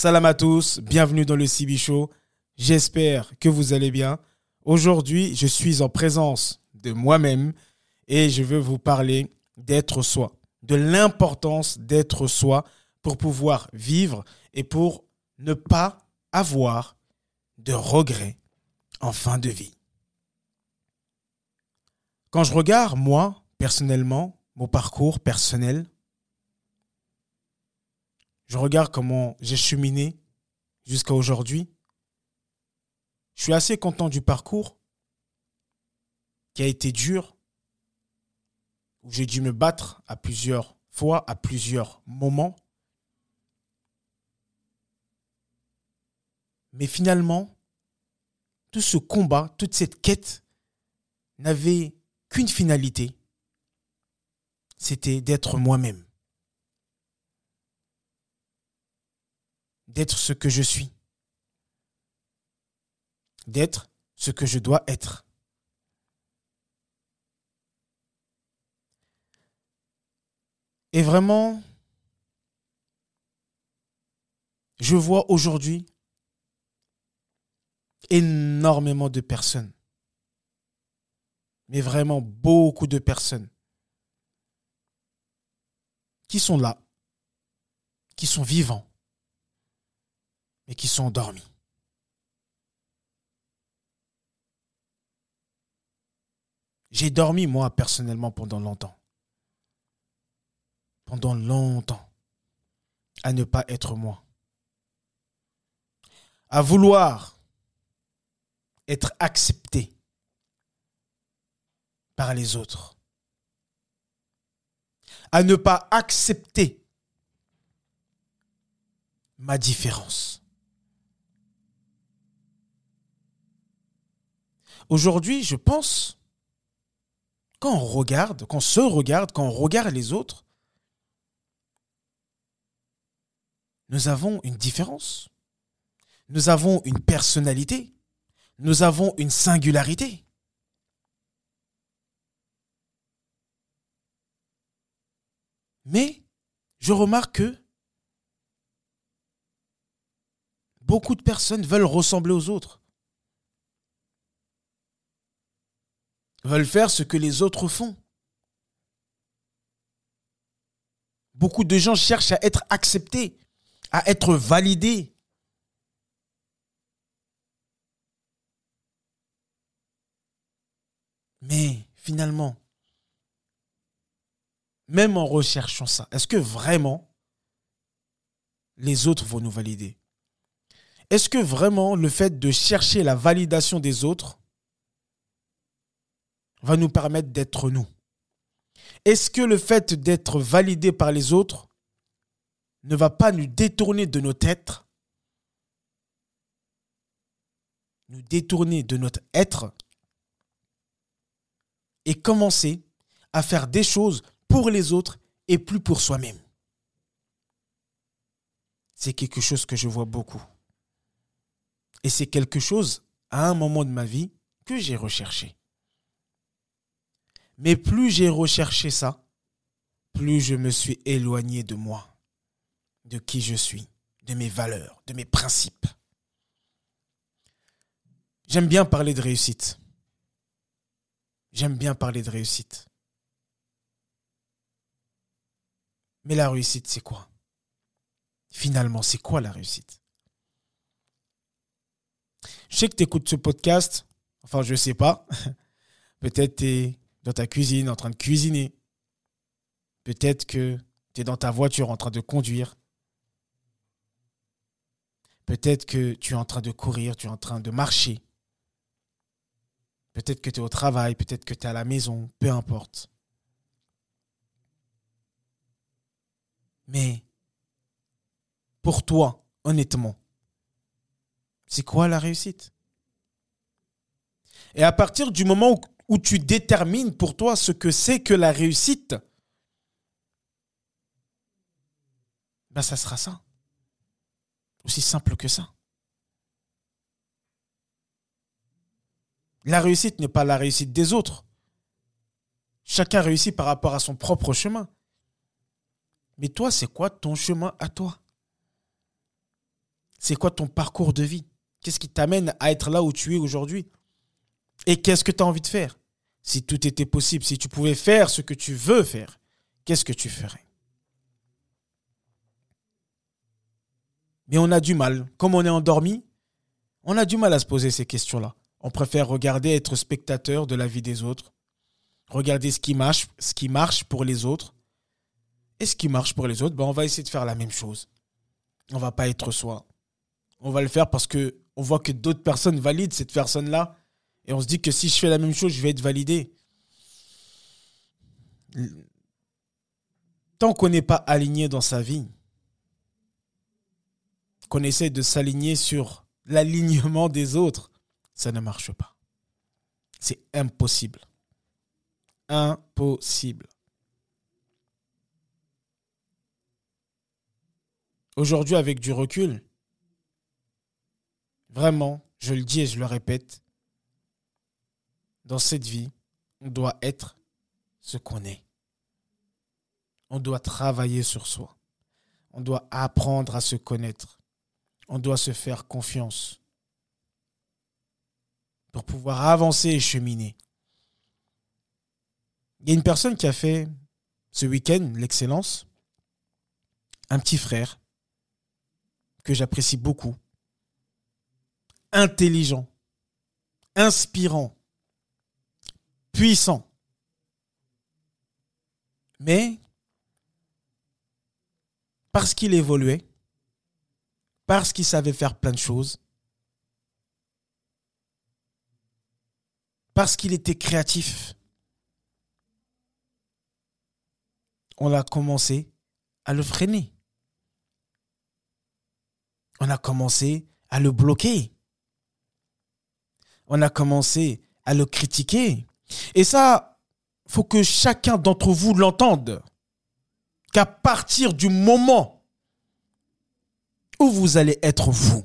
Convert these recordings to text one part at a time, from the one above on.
Salam à tous, bienvenue dans le CB Show. J'espère que vous allez bien. Aujourd'hui, je suis en présence de moi-même et je veux vous parler d'être soi, de l'importance d'être soi pour pouvoir vivre et pour ne pas avoir de regrets en fin de vie. Quand je regarde, moi, personnellement, mon parcours personnel, je regarde comment j'ai cheminé jusqu'à aujourd'hui. Je suis assez content du parcours qui a été dur, où j'ai dû me battre à plusieurs fois, à plusieurs moments. Mais finalement, tout ce combat, toute cette quête n'avait qu'une finalité, c'était d'être moi-même. D'être ce que je suis. D'être ce que je dois être. Et vraiment, je vois aujourd'hui énormément de personnes, mais vraiment beaucoup de personnes, qui sont là, qui sont vivants, mais qui sont endormis. J'ai dormi, moi, personnellement, pendant longtemps pendant longtemps à ne pas être moi. À vouloir être accepté par les autres. À ne pas accepter ma différence. Aujourd'hui, je pense, quand on regarde, quand on se regarde, quand on regarde les autres, nous avons une différence. Nous avons une personnalité. Nous avons une singularité. Mais je remarque que beaucoup de personnes veulent ressembler aux autres. Veulent faire ce que les autres font. Beaucoup de gens cherchent à être acceptés à être validé. Mais finalement, même en recherchant ça, est-ce que vraiment les autres vont nous valider? Est-ce que vraiment le fait de chercher la validation des autres va nous permettre d'être nous Est-ce que le fait d'être validé par les autres ne va pas nous détourner de notre être, nous détourner de notre être? Et commencer à faire des choses pour les autres et plus pour soi-même. C'est quelque chose que je vois beaucoup. Et c'est quelque chose, à un moment de ma vie, que j'ai recherché. Mais plus j'ai recherché ça, plus je me suis éloigné de moi de qui je suis, de mes valeurs, de mes principes. J'aime bien parler de réussite. J'aime bien parler de réussite. Mais la réussite, c'est quoi? Finalement, c'est quoi la réussite? Je sais que tu écoutes ce podcast, enfin je ne sais pas. Peut-être tu es dans ta cuisine en train de cuisiner. Peut-être que tu es dans ta voiture en train de conduire. Peut-être que tu es en train de courir, tu es en train de marcher. Peut-être que tu es au travail, peut-être que tu es à la maison, peu importe. Mais pour toi, honnêtement, c'est quoi la réussite? Et à partir du moment où, tu détermines pour toi ce que c'est que la réussite, ben ça sera ça. Aussi simple que ça. La réussite n'est pas la réussite des autres. Chacun réussit par rapport à son propre chemin. Mais toi, c'est quoi ton chemin à toi? C'est quoi ton parcours de vie? Qu'est-ce qui t'amène à être là où tu es aujourd'hui? Et qu'est-ce que tu as envie de faire? Si tout était possible, si tu pouvais faire ce que tu veux faire, qu'est-ce que tu ferais? Mais on a du mal. Comme on est endormi, on a du mal à se poser ces questions-là. On préfère regarder, être spectateur de la vie des autres. Regarder ce qui marche, pour les autres. Et ce qui marche pour les autres, ben on va essayer de faire la même chose. On va pas être soi. On va le faire parce que on voit que d'autres personnes valident cette personne-là. Et on se dit que si je fais la même chose, je vais être validé. Tant qu'on n'est pas aligné dans sa vie, qu'on essaie de s'aligner sur l'alignement des autres, ça ne marche pas. C'est impossible. Impossible. Aujourd'hui, avec du recul, vraiment, je le dis et je le répète, dans cette vie, on doit être ce qu'on est. On doit travailler sur soi. On doit apprendre à se connaître on doit se faire confiance pour pouvoir avancer et cheminer. Il y a une personne qui a fait ce week-end l'excellence, un petit frère que j'apprécie beaucoup, intelligent, inspirant, puissant. Mais parce qu'il évoluait, parce qu'il savait faire plein de choses, parce qu'il était créatif, on a commencé à le freiner. On a commencé à le bloquer. On a commencé à le critiquer. Et ça, faut que chacun d'entre vous l'entende. Qu'à partir du moment où vous allez être vous.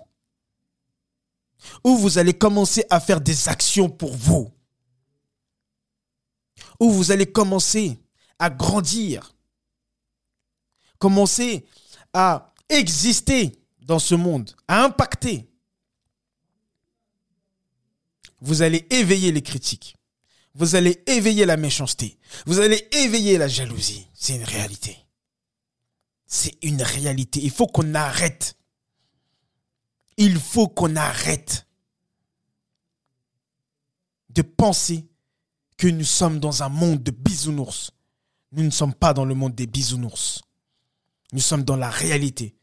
Où vous allez commencer à faire des actions pour vous. Où vous allez commencer à grandir. Commencer à exister dans ce monde, à impacter. Vous allez éveiller les critiques. Vous allez éveiller la méchanceté. Vous allez éveiller la jalousie. C'est une réalité. C'est une réalité. Il faut qu'on arrête il faut qu'on arrête de penser que nous sommes dans un monde de bisounours. Nous ne sommes pas dans le monde des bisounours. Nous sommes dans la réalité.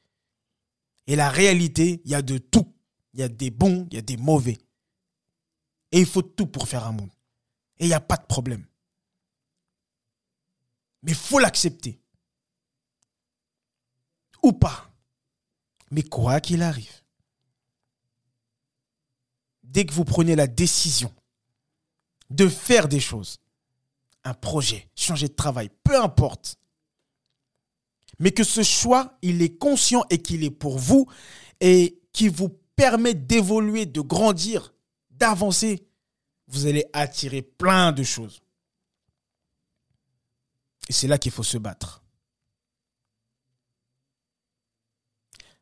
Et la réalité, il y a de tout. Il y a des bons, il y a des mauvais. Et il faut tout pour faire un monde. Et il n'y a pas de problème. Mais il faut l'accepter. Ou pas. Mais quoi qu'il arrive, dès que vous prenez la décision de faire des choses, un projet, changer de travail, peu importe, mais que ce choix, il est conscient et qu'il est pour vous et qui vous permet d'évoluer, de grandir, d'avancer, vous allez attirer plein de choses. Et c'est là qu'il faut se battre.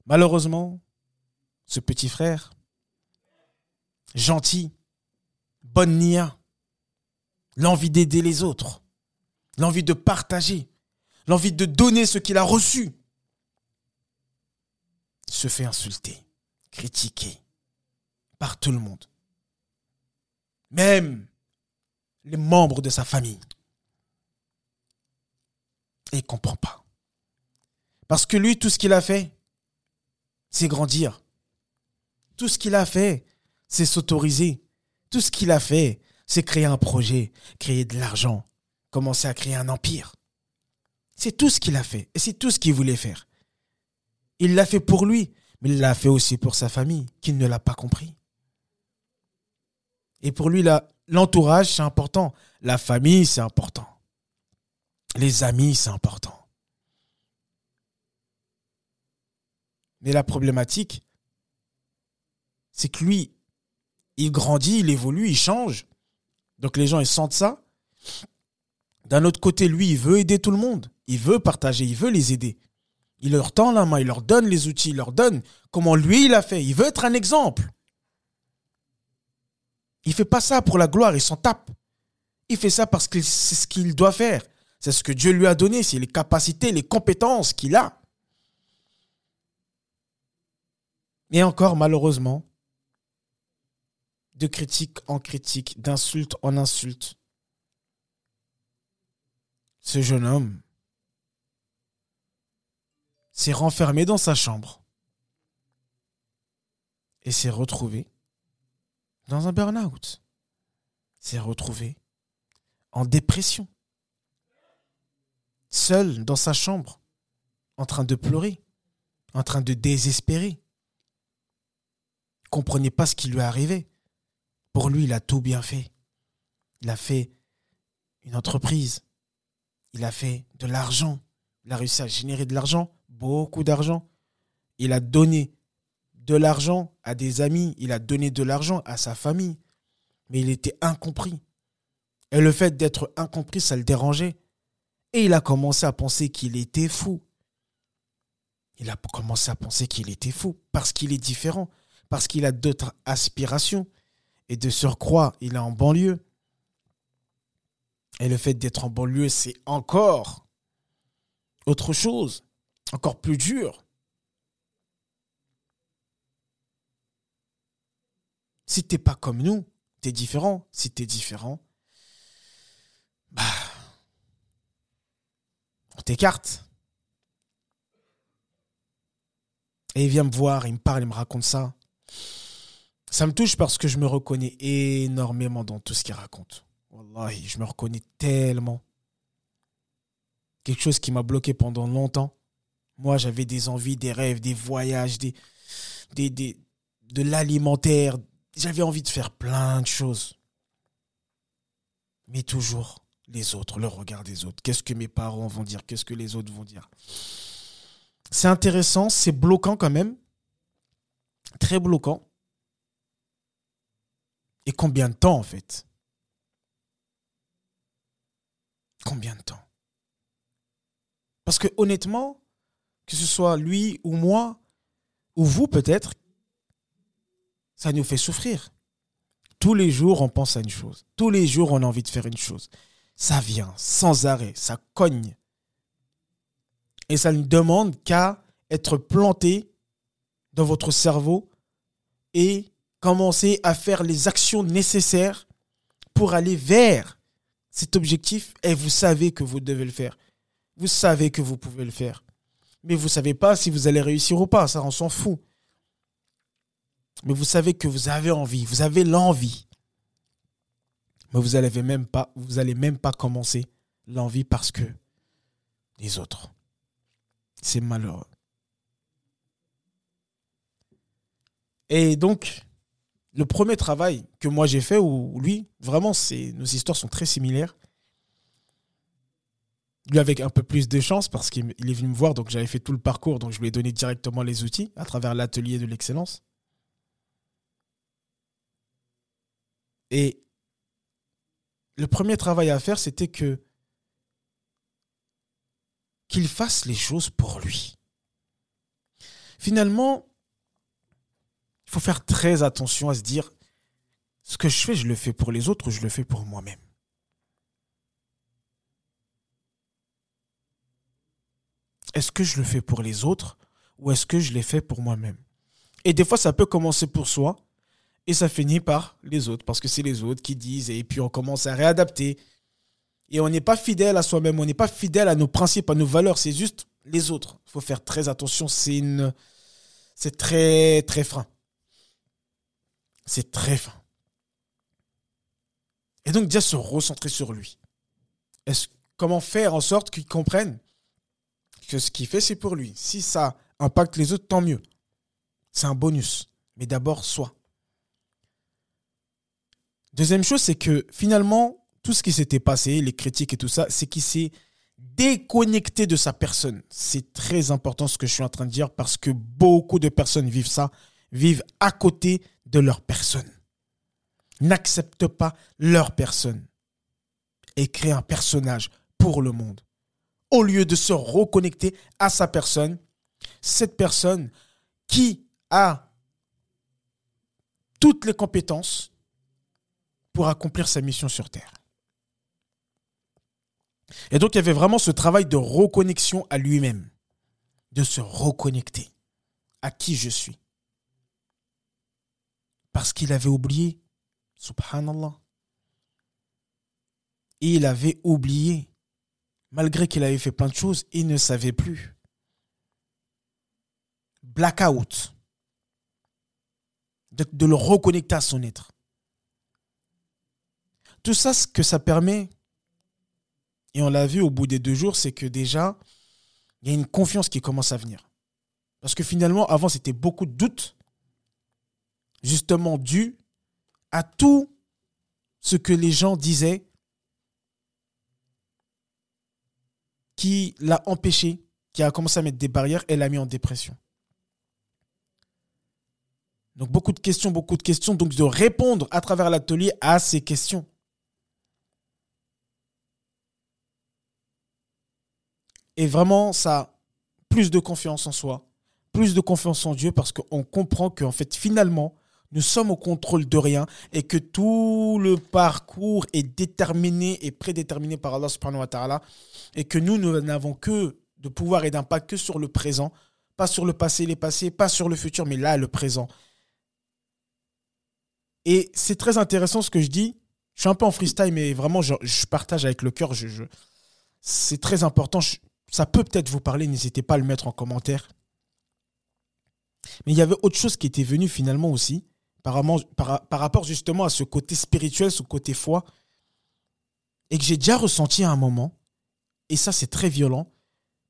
Malheureusement, ce petit frère, gentil, bonne nia, l'envie d'aider les autres, l'envie de partager, l'envie de donner ce qu'il a reçu, se fait insulter, critiquer par tout le monde. Même les membres de sa famille. Et il ne comprend pas. Parce que lui, tout ce qu'il a fait, c'est grandir. Tout ce qu'il a fait, c'est s'autoriser. Tout ce qu'il a fait, c'est créer un projet, créer de l'argent, commencer à créer un empire. C'est tout ce qu'il a fait et c'est tout ce qu'il voulait faire. Il l'a fait pour lui, mais il l'a fait aussi pour sa famille, qui ne l'a pas compris. Et pour lui, l'entourage, c'est important. La famille, c'est important. Les amis, c'est important. Mais la problématique, c'est que lui, il grandit, il évolue, il change. Donc les gens, ils sentent ça. D'un autre côté, lui, il veut aider tout le monde. Il veut partager, il veut les aider. Il leur tend la main, il leur donne les outils, il leur donne comment lui il a fait. Il veut être un exemple. Il fait pas ça pour la gloire, il s'en tape. Il fait ça parce que c'est ce qu'il doit faire. C'est ce que Dieu lui a donné, c'est les capacités, les compétences qu'il a. Et encore, malheureusement, de critique en critique, d'insulte en insulte, ce jeune homme s'est renfermé dans sa chambre et s'est retrouvé dans un burn-out, s'est retrouvé en dépression, seul dans sa chambre, en train de pleurer, en train de désespérer. Comprenait pas ce qui lui arrivé. Pour lui, il a tout bien fait. Il a fait une entreprise. Il a fait de l'argent. Il a réussi à générer de l'argent, beaucoup d'argent. Il a donné de l'argent à des amis. Il a donné de l'argent à sa famille. Mais il était incompris. Et le fait d'être incompris, ça le dérangeait. Et il a commencé à penser qu'il était fou. Il a commencé à penser qu'il était fou parce qu'il est différent, parce qu'il a d'autres aspirations. Et de surcroît, il est en banlieue. Et le fait d'être en banlieue, c'est encore autre chose, encore plus dur. Si t'es pas comme nous, t'es différent. Si t'es différent, bah, on t'écarte. Et il vient me voir, il me parle, il me raconte ça. Ça me touche parce que je me reconnais énormément dans tout ce qu'il raconte. Wallahi, je me reconnais tellement. Quelque chose qui m'a bloqué pendant longtemps. Moi, j'avais des envies, des rêves, des voyages, des, des, des de l'alimentaire. J'avais envie de faire plein de choses. Mais toujours les autres, le regard des autres. Qu'est-ce que mes parents vont dire? Qu'est-ce que les autres vont dire? C'est intéressant, c'est bloquant quand même. Très bloquant. Et combien de temps en fait? Combien de temps? Parce que honnêtement, que ce soit lui ou moi, ou vous peut-être, ça nous fait souffrir. Tous les jours, on pense à une chose. Tous les jours, on a envie de faire une chose ça vient sans arrêt, ça cogne. Et ça ne demande qu'à être planté dans votre cerveau et commencer à faire les actions nécessaires pour aller vers cet objectif et vous savez que vous devez le faire. Vous savez que vous pouvez le faire. Mais vous ne savez pas si vous allez réussir ou pas, ça on s'en fout. Mais vous savez que vous avez envie, vous avez l'envie mais vous n'allez même pas, même pas commencer l'envie parce que les autres. C'est malheureux. Et donc, le premier travail que moi j'ai fait, où lui, vraiment, nos histoires sont très similaires. Lui avec un peu plus de chance parce qu'il est venu me voir, donc j'avais fait tout le parcours, donc je lui ai donné directement les outils à travers l'atelier de l'excellence. Et le premier travail à faire, c'était que qu'il fasse les choses pour lui. Finalement, il faut faire très attention à se dire, ce que je fais, je le fais pour les autres ou je le fais pour moi-même. Est-ce que je le fais pour les autres ou est-ce que je l'ai fait pour moi-même? Et des fois, ça peut commencer pour soi, et ça finit par les autres, parce que c'est les autres qui disent, et puis on commence à réadapter. Et on n'est pas fidèle à soi-même, on n'est pas fidèle à nos principes, à nos valeurs, c'est juste les autres. Il faut faire très attention, c'est une... C'est très, très fin. C'est très fin. Et donc déjà se recentrer sur lui. Est-ce, comment faire en sorte qu'il comprenne que ce qu'il fait, c'est pour lui. Si ça impacte les autres, tant mieux. C'est un bonus. Mais d'abord, soi. Deuxième chose, c'est que finalement, tout ce qui s'était passé, les critiques et tout ça, c'est qu'il s'est déconnecté de sa personne. C'est très important ce que je suis en train de dire parce que beaucoup de personnes vivent ça, vivent à côté de leur personne. N'acceptent pas leur personne et créent un personnage pour le monde. Au lieu de se reconnecter à sa personne Cette personne qui a toutes les compétences pour accomplir sa mission sur Terre. Et donc il y avait vraiment ce travail de reconnexion à lui-même, de se reconnecter à qui je suis. Parce qu'il avait oublié, subhanallah. Il avait oublié, malgré qu'il avait fait plein de choses, il ne savait plus. Blackout. De, de le reconnecter à son être. Tout ça, ce que ça permet, et on l'a vu au bout des deux jours, c'est que déjà, il y a une confiance qui commence à venir. Parce que finalement, avant, c'était beaucoup de doutes, justement dû à tout ce que les gens disaient qui l'a empêché, qui a commencé à mettre des barrières et l'a mis en dépression. Donc beaucoup de questions, beaucoup de questions, donc de répondre à travers l'atelier à ces questions. Et vraiment, ça, plus de confiance en soi, plus de confiance en Dieu parce qu'on comprend qu'en fait, finalement, nous sommes au contrôle de rien et que tout le parcours est déterminé et prédéterminé par Allah subhanahu wa ta'ala et que nous, nous n'avons que de pouvoir et d'impact que sur le présent, pas sur le passé, les passés, pas sur le futur, mais là, le présent. Et c'est très intéressant ce que je dis. Je suis un peu en freestyle, mais vraiment, je, partage avec le cœur. C'est très important. Ça peut peut-être vous parler, n'hésitez pas à le mettre en commentaire. Mais il y avait autre chose qui était venu finalement aussi, par, par, rapport justement à ce côté spirituel, ce côté foi, et que j'ai déjà ressenti à un moment, et ça c'est très violent,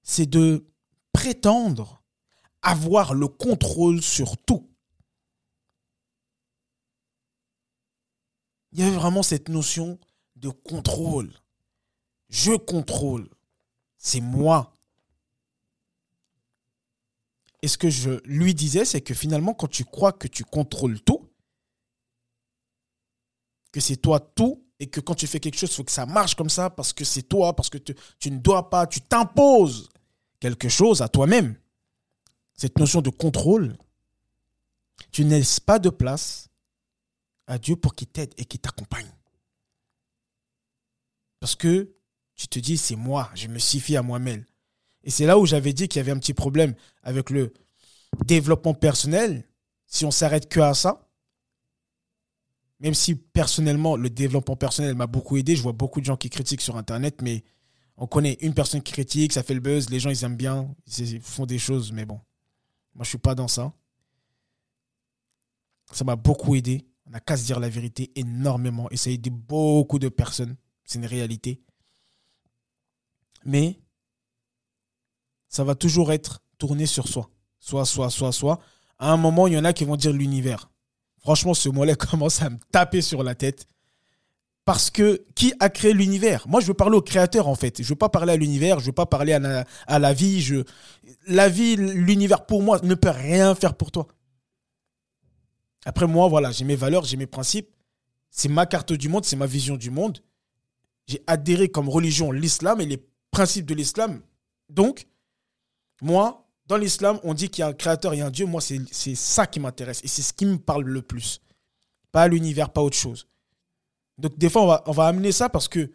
c'est de prétendre avoir le contrôle sur tout. Il y avait vraiment cette notion de contrôle. Je contrôle. C'est moi. Et ce que je lui disais, c'est que finalement, quand tu crois que tu contrôles tout, que c'est toi tout, et que quand tu fais quelque chose, il faut que ça marche comme ça, parce que c'est toi, parce que tu, ne dois pas, tu t'imposes quelque chose à toi-même. Cette notion de contrôle, tu ne laisses pas de place à Dieu pour qu'il t'aide et qu'il t'accompagne. Parce que tu te dis, c'est moi, je me suffis à moi-même. Et c'est là où j'avais dit qu'il y avait un petit problème avec le développement personnel. Si on s'arrête que à ça, même si personnellement, le développement personnel m'a beaucoup aidé, je vois beaucoup de gens qui critiquent sur Internet, mais on connaît une personne qui critique, ça fait le buzz, les gens ils aiment bien, ils font des choses, mais bon, moi je suis pas dans ça. Ça m'a beaucoup aidé. On n'a qu'à se dire la vérité énormément et ça a aidé beaucoup de personnes. C'est une réalité. Mais ça va toujours être tourné sur soi. Soit, soit, soit, soit. À un moment, il y en a qui vont dire l'univers. Franchement, ce mot-là commence à me taper sur la tête. Parce que qui a créé l'univers? Moi, je veux parler au créateur, en fait. Je veux pas parler à l'univers, je veux pas parler à la, vie. La vie, l'univers, pour moi, ne peut rien faire pour toi. Après, moi, voilà, j'ai mes valeurs, j'ai mes principes. C'est ma carte du monde, c'est ma vision du monde. J'ai adhéré comme religion l'islam et les principes de l'islam. Donc, moi, dans l'islam, on dit qu'il y a un créateur et un Dieu. Moi, c'est ça qui m'intéresse. Et c'est ce qui me parle le plus. Pas l'univers, pas autre chose. Donc, des fois, on va, on va amener ça parce que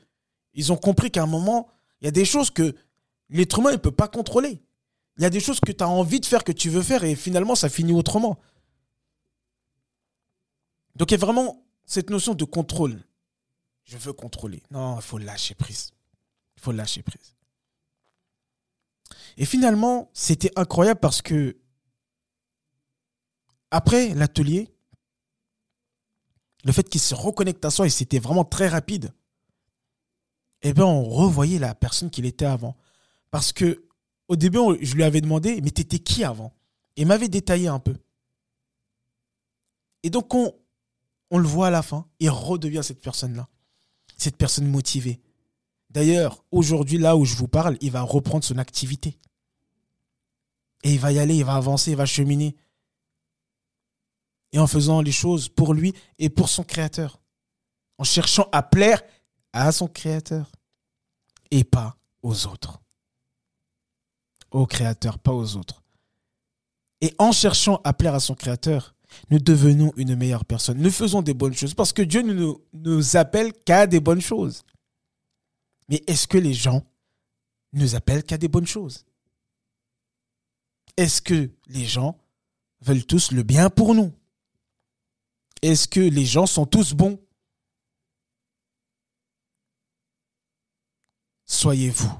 ils ont compris qu'à un moment, il y a des choses que l'être humain ne peut pas contrôler. Il y a des choses que tu as envie de faire, que tu veux faire, et finalement, ça finit autrement. Donc, il y a vraiment cette notion de contrôle. Je veux contrôler. Non, il faut lâcher prise. Il faut lâcher prise. Et finalement, c'était incroyable parce que après l'atelier, le fait qu'il se reconnecte à soi, et c'était vraiment très rapide, eh bien, on revoyait la personne qu'il était avant. Parce que au début, je lui avais demandé, mais t'étais qui avant? Et il m'avait détaillé un peu. Et donc, on, on le voit à la fin, il redevient cette personne-là. Cette personne motivée. D'ailleurs, aujourd'hui, là où je vous parle, il va reprendre son activité. Et il va y aller, il va avancer, il va cheminer. Et en faisant les choses pour lui et pour son créateur. En cherchant à plaire à son créateur. Et pas aux autres. Au créateur, pas aux autres. Et en cherchant à plaire à son Créateur, nous devenons une meilleure personne. Nous faisons des bonnes choses parce que Dieu ne nous, nous appelle qu'à des bonnes choses. Mais est-ce que les gens nous appellent qu'à des bonnes choses? Est-ce que les gens veulent tous le bien pour nous? Est-ce que les gens sont tous bons? Soyez-vous.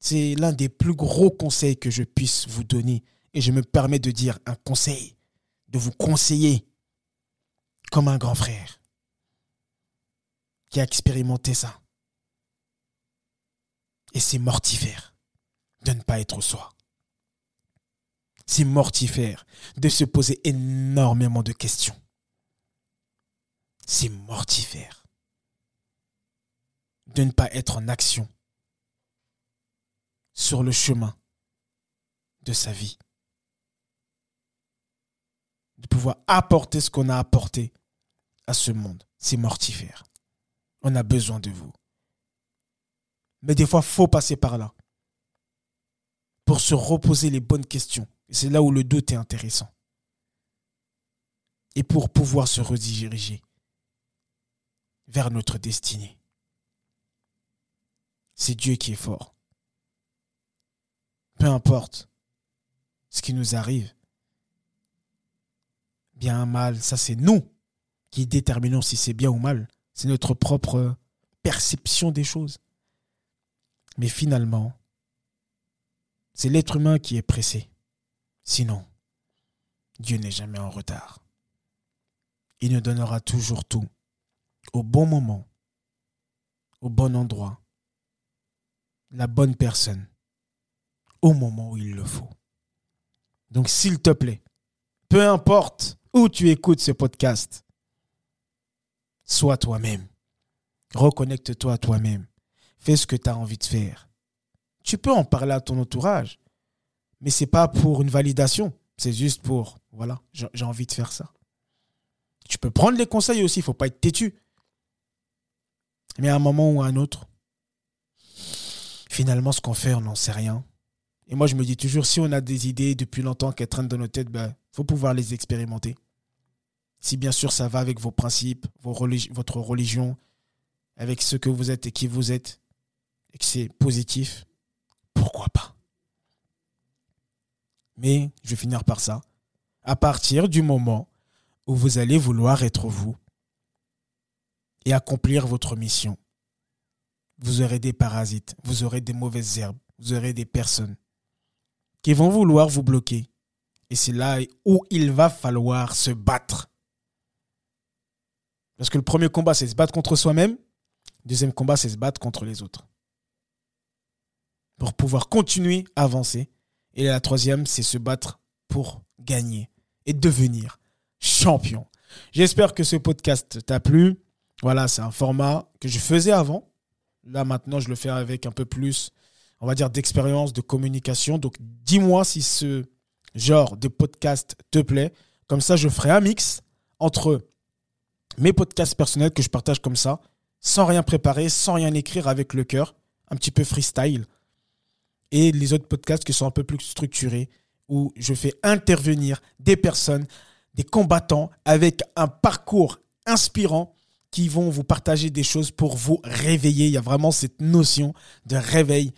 C'est l'un des plus gros conseils que je puisse vous donner. Et je me permets de dire un conseil, de vous conseiller comme un grand frère qui a expérimenté ça. Et c'est mortifère de ne pas être soi. C'est mortifère de se poser énormément de questions. C'est mortifère de ne pas être en action sur le chemin de sa vie. De pouvoir apporter ce qu'on a apporté à ce monde. C'est mortifère. On a besoin de vous. Mais des fois, il faut passer par là. Pour se reposer les bonnes questions. C'est là où le doute est intéressant. Et pour pouvoir se rediriger vers notre destinée. C'est Dieu qui est fort. Peu importe ce qui nous arrive, bien, mal, ça c'est nous qui déterminons si c'est bien ou mal. C'est notre propre perception des choses. Mais finalement, c'est l'être humain qui est pressé. Sinon, Dieu n'est jamais en retard. Il nous donnera toujours tout, au bon moment, au bon endroit, la bonne personne, au moment où il le faut. Donc s'il te plaît, peu importe où tu écoutes ce podcast, sois toi-même. Reconnecte-toi à toi-même. Fais ce que tu as envie de faire. Tu peux en parler à ton entourage, mais c'est pas pour une validation. C'est juste pour, voilà, j'ai envie de faire ça. Tu peux prendre les conseils aussi, il faut pas être têtu. Mais à un moment ou à un autre, finalement, ce qu'on fait, on n'en sait rien. Et moi, je me dis toujours, si on a des idées depuis longtemps qui traînent dans nos têtes, il ben, faut pouvoir les expérimenter. Si bien sûr ça va avec vos principes, votre religion, avec ce que vous êtes et qui vous êtes, et que c'est positif, pourquoi pas? Mais je vais finir par ça. À partir du moment où vous allez vouloir être vous et accomplir votre mission, vous aurez des parasites, vous aurez des mauvaises herbes, vous aurez des personnes qui vont vouloir vous bloquer. Et c'est là où il va falloir se battre. Parce que le premier combat, c'est se battre contre soi-même. Deuxième combat, c'est se battre contre les autres. Pour pouvoir continuer à avancer. Et la troisième, c'est se battre pour gagner et devenir champion. J'espère que ce podcast t'a plu. Voilà, c'est un format que je faisais avant. Là, maintenant, je le fais avec un peu plus, on va dire, d'expérience, de communication. Donc, dis-moi si ce genre de podcast te plaît. Comme ça, je ferai un mix entre mes podcasts personnels que je partage comme ça, sans rien préparer, sans rien écrire avec le cœur, un petit peu freestyle. Et les autres podcasts qui sont un peu plus structurés, où je fais intervenir des personnes, des combattants avec un parcours inspirant qui vont vous partager des choses pour vous réveiller. Il y a vraiment cette notion de réveil.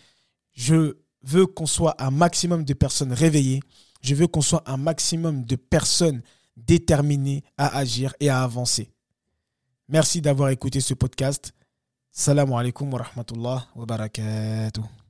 Je veux qu'on soit un maximum de personnes réveillées. Je veux qu'on soit un maximum de personnes déterminées à agir et à avancer. Merci d'avoir écouté ce podcast. Salam alaikum wa rahmatullah wa barakatuh.